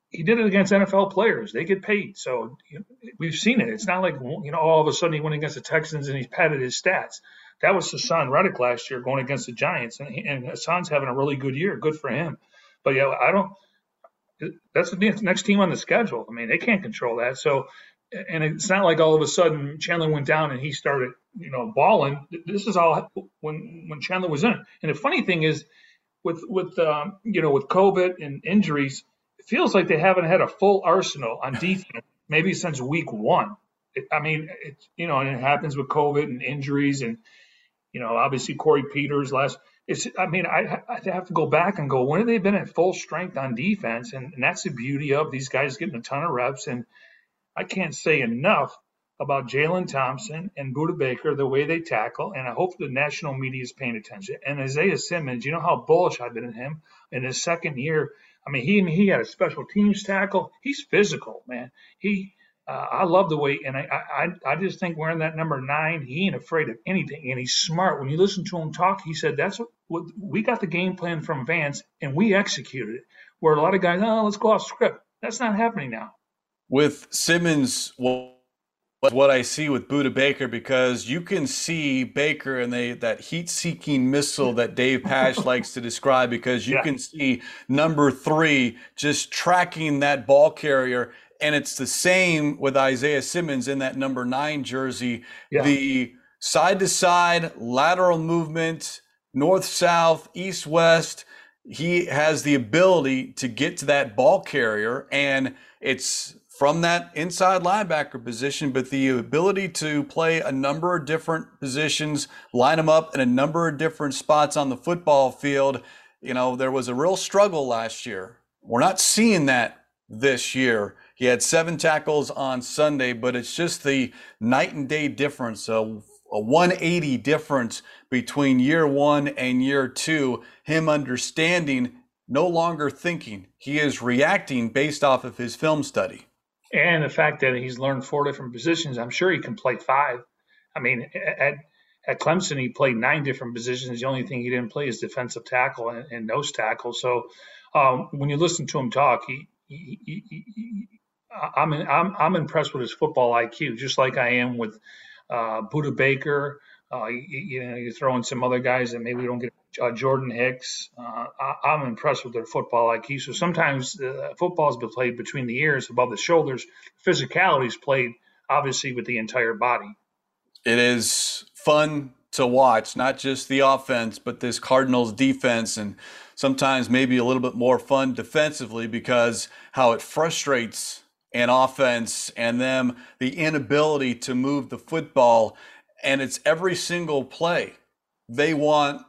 S4: he did it against NFL players. They get paid, so we've seen it. It's not like you know all of a sudden he went against the Texans and he's padded his stats. That was Haason Reddick last year going against the Giants, and, and Haason's having a really good year. Good for him. But yeah, I don't that's the next team on the schedule. I mean, they can't control that. So, and it's not like all of a sudden Chandler went down and he started, you know, balling. This is all when when Chandler was in. And the funny thing is, with with um, you know with COVID and injuries, it feels like they haven't had a full arsenal on (laughs) defense maybe since week one. It, I mean, it's you know, and it happens with COVID and injuries, and you know, obviously Corey Peters last it's I mean I, I have to go back and go when have they been at full strength on defense and, and that's the beauty of these guys getting a ton of reps and I can't say enough about Jalen Thompson and Budda Baker the way they tackle and I hope the national media is paying attention and Isaiah Simmons you know how bullish I've been in him in his second year I mean he he had a special teams tackle he's physical man he uh, I love the way, and I, I I just think wearing that number nine, he ain't afraid of anything, and he's smart. When you listen to him talk, he said that's what, what we got the game plan from Vance, and we executed it. Where a lot of guys, oh, let's go off script. That's not happening now.
S1: With Simmons, what I see with Budda Baker because you can see Baker and they that heat-seeking missile that Dave Pasch (laughs) likes to describe because you yeah. can see number three just tracking that ball carrier and it's the same with Isaiah Simmons in that number nine jersey. Yeah. The side to side, lateral movement, north south, east west. He has the ability to get to that ball carrier, and it's from that inside linebacker position, but the ability to play a number of different positions, line them up in a number of different spots on the football field. You know, there was a real struggle last year. We're not seeing that this year. He had seven tackles on Sunday, but it's just the night and day difference, a, a 180 difference between year one and year two. Him understanding, no longer thinking. He is reacting based off of his film study.
S4: And the fact that he's learned four different positions, I'm sure he can play five. I mean, at at Clemson, he played nine different positions. The only thing he didn't play is defensive tackle and, and nose tackle. So um, when you listen to him talk, he, he, he, I'm, I'm I'm impressed with his football IQ, just like I am with uh, Baker. Uh, you, you, know, you throw in some other guys that maybe we don't get. Uh, Jordan Hicks. Uh, I, am I'm impressed with their football IQ. So sometimes uh, football's been played between the ears, above the shoulders. Physicality is played obviously with the entire body.
S1: It is fun to watch, not just the offense, but this Cardinals defense, and sometimes maybe a little bit more fun defensively because how it frustrates an offense and them the inability to move the football and it's every single play. They want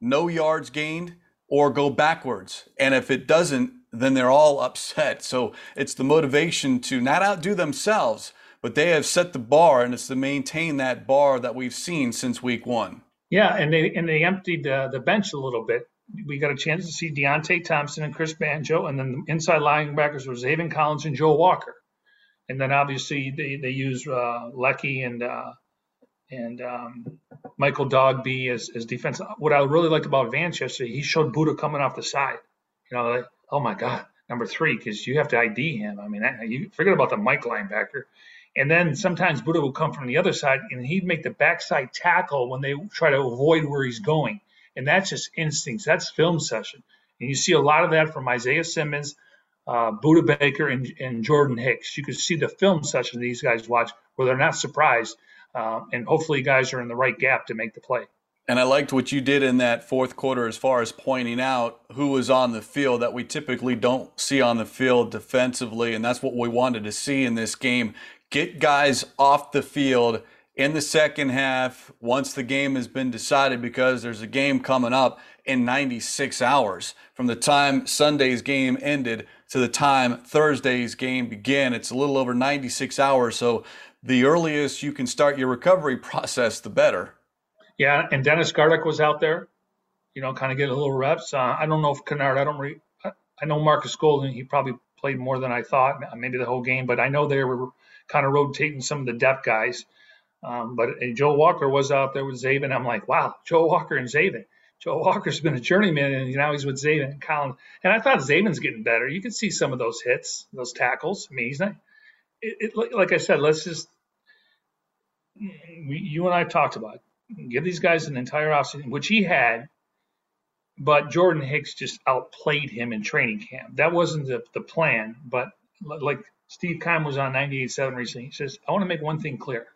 S1: no yards gained or go backwards. And if it doesn't then they're all upset. So it's the motivation to not outdo themselves but they have set the bar and it's to maintain that bar that we've seen since week one.
S4: Yeah and they and they emptied the bench a little bit. We got a chance to see Deionte Thompson and Chris Banjo, and then the inside linebackers were Zaven Collins and Joe Walker. And then obviously they, they use uh, Leki and uh, and um, Michael Dogbe as, as defense. What I really liked about Vance yesterday, he showed Budda coming off the side. You know, like, oh my God, number three, because you have to ID him. I mean, you forget about the Mike linebacker. And then sometimes Budda would come from the other side and he'd make the backside tackle when they try to avoid where he's going. And that's just instincts. That's film session. And you see a lot of that from Isaiah Simmons, uh, Budda Baker, and, and, Jordan Hicks. You can see the film session these guys watch where they're not surprised. Uh, and hopefully, guys are in the right gap to make the play.
S1: And I liked what you did in that fourth quarter as far as pointing out who was on the field that we typically don't see on the field defensively. And that's what we wanted to see in this game. Get guys off the field in the second half once the game has been decided because there's a game coming up in 96 hours from the time Sunday's game ended to the time Thursday's game began. It's a little over 96 hours. So the earliest you can start your recovery (laughs) process, the better.
S4: Yeah, and Dennis Gardeck was out there, you know, kind of get a little reps. Uh, I don't know if Kennard, I don't re, I know Marcus Golden, he probably played more than I thought, maybe the whole game, but I know they were kind of rotating some of the depth guys. Um, but Joe Walker was out there with Zaven. I'm like, wow, Joe Walker and Zaven. Joe Walker's been a journeyman, and now he's with Zaven and Collins. And I thought Zaven's getting better. You can see some of those hits, those tackles. I mean, he's not. It, it, like I said, let's just. We, you and I talked about give these guys an entire offseason, which he had, but Jordan Hicks just outplayed him in training camp. That wasn't the, the plan, but like Steve Keim was on 98.7 recently. He says, I want to make one thing clear.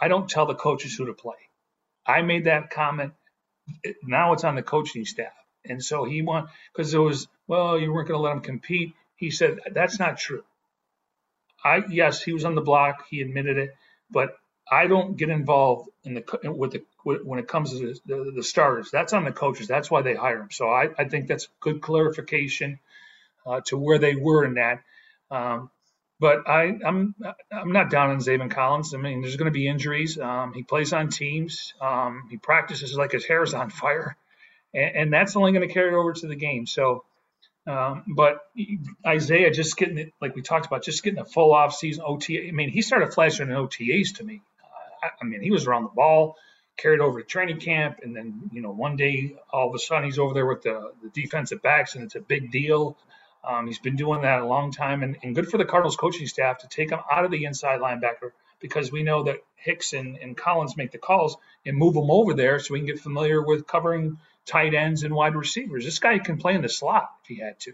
S4: I don't tell the coaches who to play. I made that comment. Now it's on the coaching staff. And so he want because it was, well, you weren't going to let him compete. He said, that's not true. I yes, he was on the block. He admitted it, but I don't get involved in the with the when it comes to the, the, starters. That's on the coaches. That's why they hire them. So I, I think that's good clarification uh, to where they were in that. Um, but I, I'm I'm not down on Zaven Collins. I mean, there's going to be injuries. Um, he plays on teams. Um, he practices like his hair is on fire, and, and that's only going to carry over to the game. So um, but Isaiah just getting it, like we talked about, just getting a full off season OTA. I mean, he started flashing in OTAs to me. Uh, I, I, mean, he was around the ball, carried over to training camp, and then you know one day all of a sudden he's over there with the, the defensive backs, and it's a big deal. Um, he's been doing that a long time, and, and good for the Cardinals coaching staff to take him out of the inside linebacker because we know that Hicks and, and Collins make the calls and move him over there so we can get familiar with covering tight ends and wide receivers. This guy can play in the slot if he had to.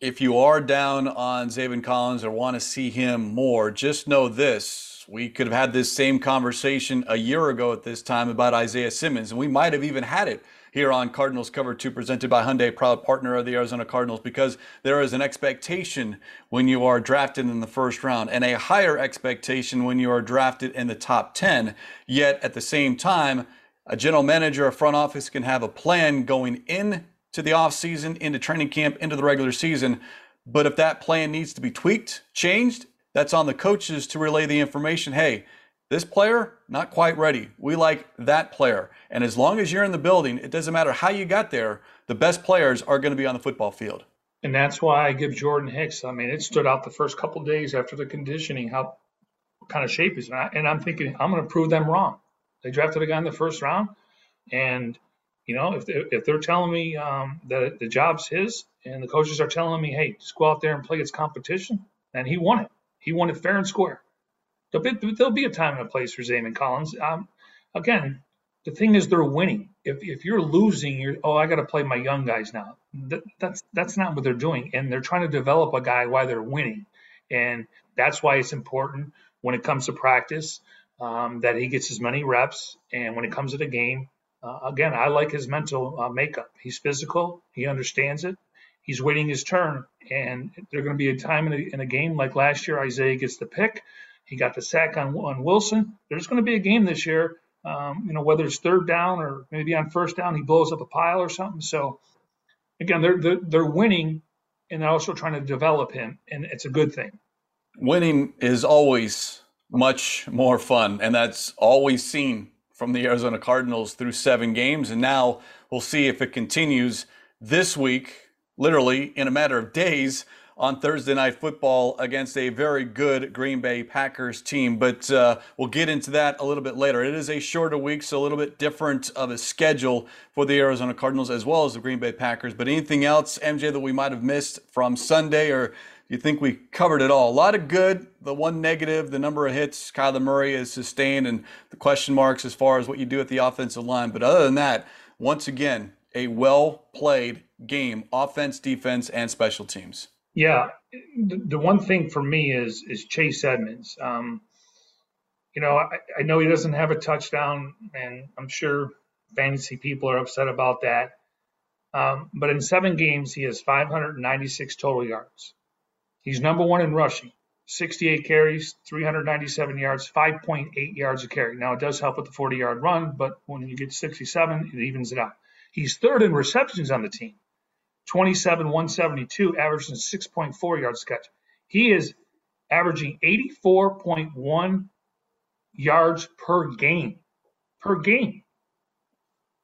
S1: If you are down on Zaven Collins or want to see him more, just know this. We could have had this same conversation a year ago at this time about Isaiah Simmons, and we might have even had it here on Cardinals Cover 2 presented by Hyundai, proud partner of the Arizona Cardinals, because there is an expectation when you are drafted in the first round and a higher expectation when you are drafted in the top 10. Yet at the same time, a general manager, a front office can have a plan going into the offseason, into training camp, into the regular season. But if that plan needs to be tweaked, changed, that's on the coaches to relay the information. Hey, this player, not quite ready. We like that player. And as long as you're in the building, it doesn't matter how you got there, the best players are going to be on the football field.
S4: And that's why I give Jordan Hicks. I mean, it stood out the first couple days after the conditioning, how kind of shape he's in. And I'm thinking, I'm going to prove them wrong. They drafted a guy in the first round, and you know if they're, if they're telling me um, that the job's his, and the coaches are telling me, hey, just go out there and play its competition, and he won it. He won it fair and square. There'll be, there'll be a time and a place for Zaven Collins. Um, again, the thing is they're winning. If, if you're losing, you're oh I got to play my young guys now. That, that's that's not what they're doing, and they're trying to develop a guy while they're winning, and that's why it's important when it comes to practice um, that he gets as many reps. And when it comes to the game, uh, again, I like his mental uh, makeup. He's physical, he understands it, he's waiting his turn. And there's going to be a time in a, in a, game like last year, Isaiah gets the pick. He got the sack on, on Wilson. There's going to be a game this year, um, you know, whether it's third down or maybe on first down, he blows up a pile or something. So, again, they're, they're, they're winning and they're also trying to develop him, and it's a good thing.
S1: Winning is always much more fun. And that's all we've seen from the Arizona Cardinals through seven games. And now we'll see if it continues this week, literally in a matter of days on Thursday Night Football against a very good Green Bay Packers team. But uh, we'll get into that a little bit later. It is a shorter week, so a little bit different of a schedule for the Arizona Cardinals as well as the Green Bay Packers. But anything else, MJ, that we might have missed from Sunday or you think we covered it all. A lot of good. The one negative, the number of hits Kyler Murray has sustained, and the question marks as far as what you do at the offensive line. But other than that, once again, a well played game, offense, defense, and special teams.
S4: Yeah, the, the one thing for me is is Chase Edmonds. Um, you know, I, I know he doesn't have a touchdown, and I'm sure fantasy people are upset about that. Um, but in seven games, he has 596 total yards. He's number one in rushing, 68 carries, 397 yards, 5.8 yards a carry. Now, it does help with the 40 yard run, but when you get 67, it evens it out. He's third in receptions on the team, 27, 172, averaging 6.4 yards a catch. He is averaging 84.1 yards per game. Per game.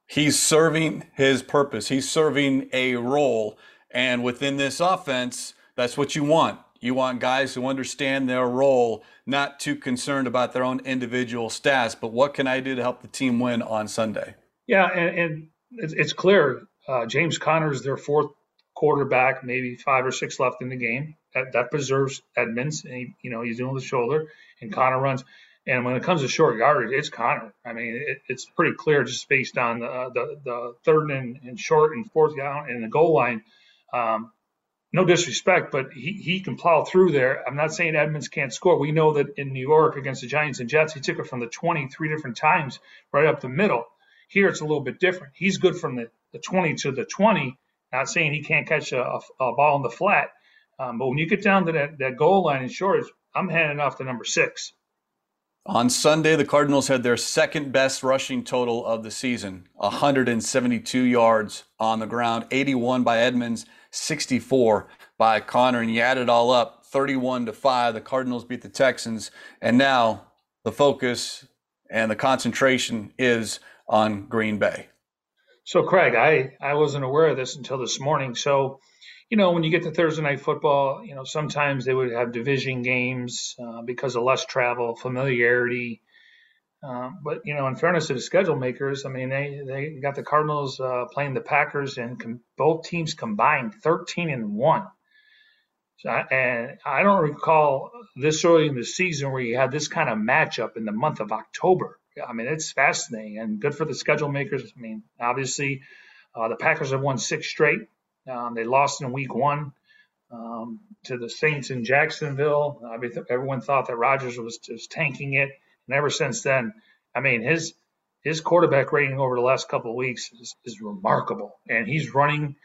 S1: He's serving his purpose. He's serving a role. And within this offense, that's what you want. You want guys who understand their role, not too concerned about their own individual stats, but what can I do to help the team win on Sunday?
S4: Yeah, and, and it's clear uh, James Conner is their fourth quarterback, maybe five or six left in the game. That, that preserves Edmonds, and he, you know he's doing the shoulder, and Conner runs. And when it comes to short yardage, it's Conner. I mean, it, it's pretty clear just based on the the, the third and, and, short and fourth down and the goal line. Um, no disrespect, but he, he can plow through there. I'm not saying Edmonds can't score. We know that in New York against the Giants and Jets, he took it from the 20 three different times right up the middle. Here it's a little bit different. He's good from the, the 20 to the 20. Not saying he can't catch a, a, a ball in the flat, um, but when you get down to that, that goal line in short, I'm handing off to number six.
S1: On Sunday, the Cardinals had their second best rushing total of the season 172 yards on the ground, 81 by Edmonds, 64 by Conner. And you add it all up 31 to 5. The Cardinals beat the Texans. And now the focus and the concentration is on Green Bay.
S4: So, Craig, I, I wasn't aware of this until this morning. So, you know, when you get to Thursday night football, you know, sometimes they would have division games uh, because of less travel, familiarity. Uh, but you know, in fairness to the schedule makers, I mean, they they got the Cardinals uh, playing the Packers, and com- both teams combined 13 and one. So I, and I don't recall this early in the season where you had this kind of matchup in the month of October. I mean, it's fascinating and good for the schedule makers. I mean, obviously, uh, the Packers have won six straight. Um, they lost in week one um, to the Saints in Jacksonville. I mean, everyone thought that Rodgers was just tanking it, and ever since then, I mean, his his quarterback rating over the last couple of weeks is, is remarkable, and he's running.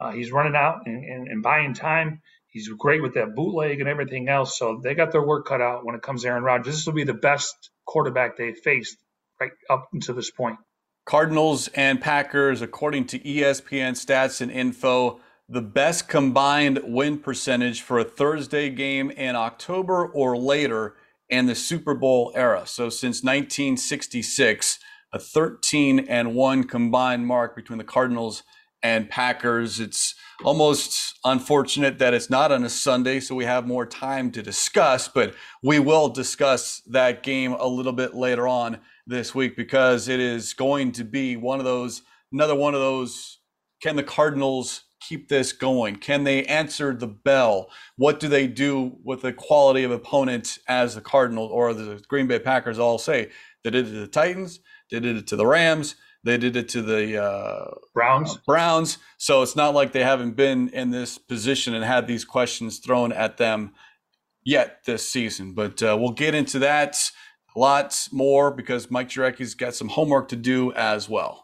S4: Uh, he's running out and, and, and, buying time. He's great with that bootleg and everything else. So they got their work cut out when it comes to Aaron Rodgers. This will be the best quarterback they've faced right up until this point.
S1: Cardinals and Packers, according to ESPN stats and info, the best combined win percentage for a Thursday game in October or later in the Super Bowl era. So since 1966, a 13 and 1 combined mark between the Cardinals and Packers. It's almost unfortunate that it's not on a Sunday, so we have more time to discuss, but we will discuss that game a little bit later on this week because it is going to be one of those, another one of those. Can the Cardinals keep this going? Can they answer the bell? What do they do with the quality of opponent as the Cardinals or the Green Bay Packers all say? They did it to the Titans, they did it to the Rams, they did it to the uh,
S4: Browns.
S1: Browns. So it's not like they haven't been in this position and had these questions thrown at them yet this season. But uh, we'll get into that lots more because Mike Jurecki's got some homework to do as well.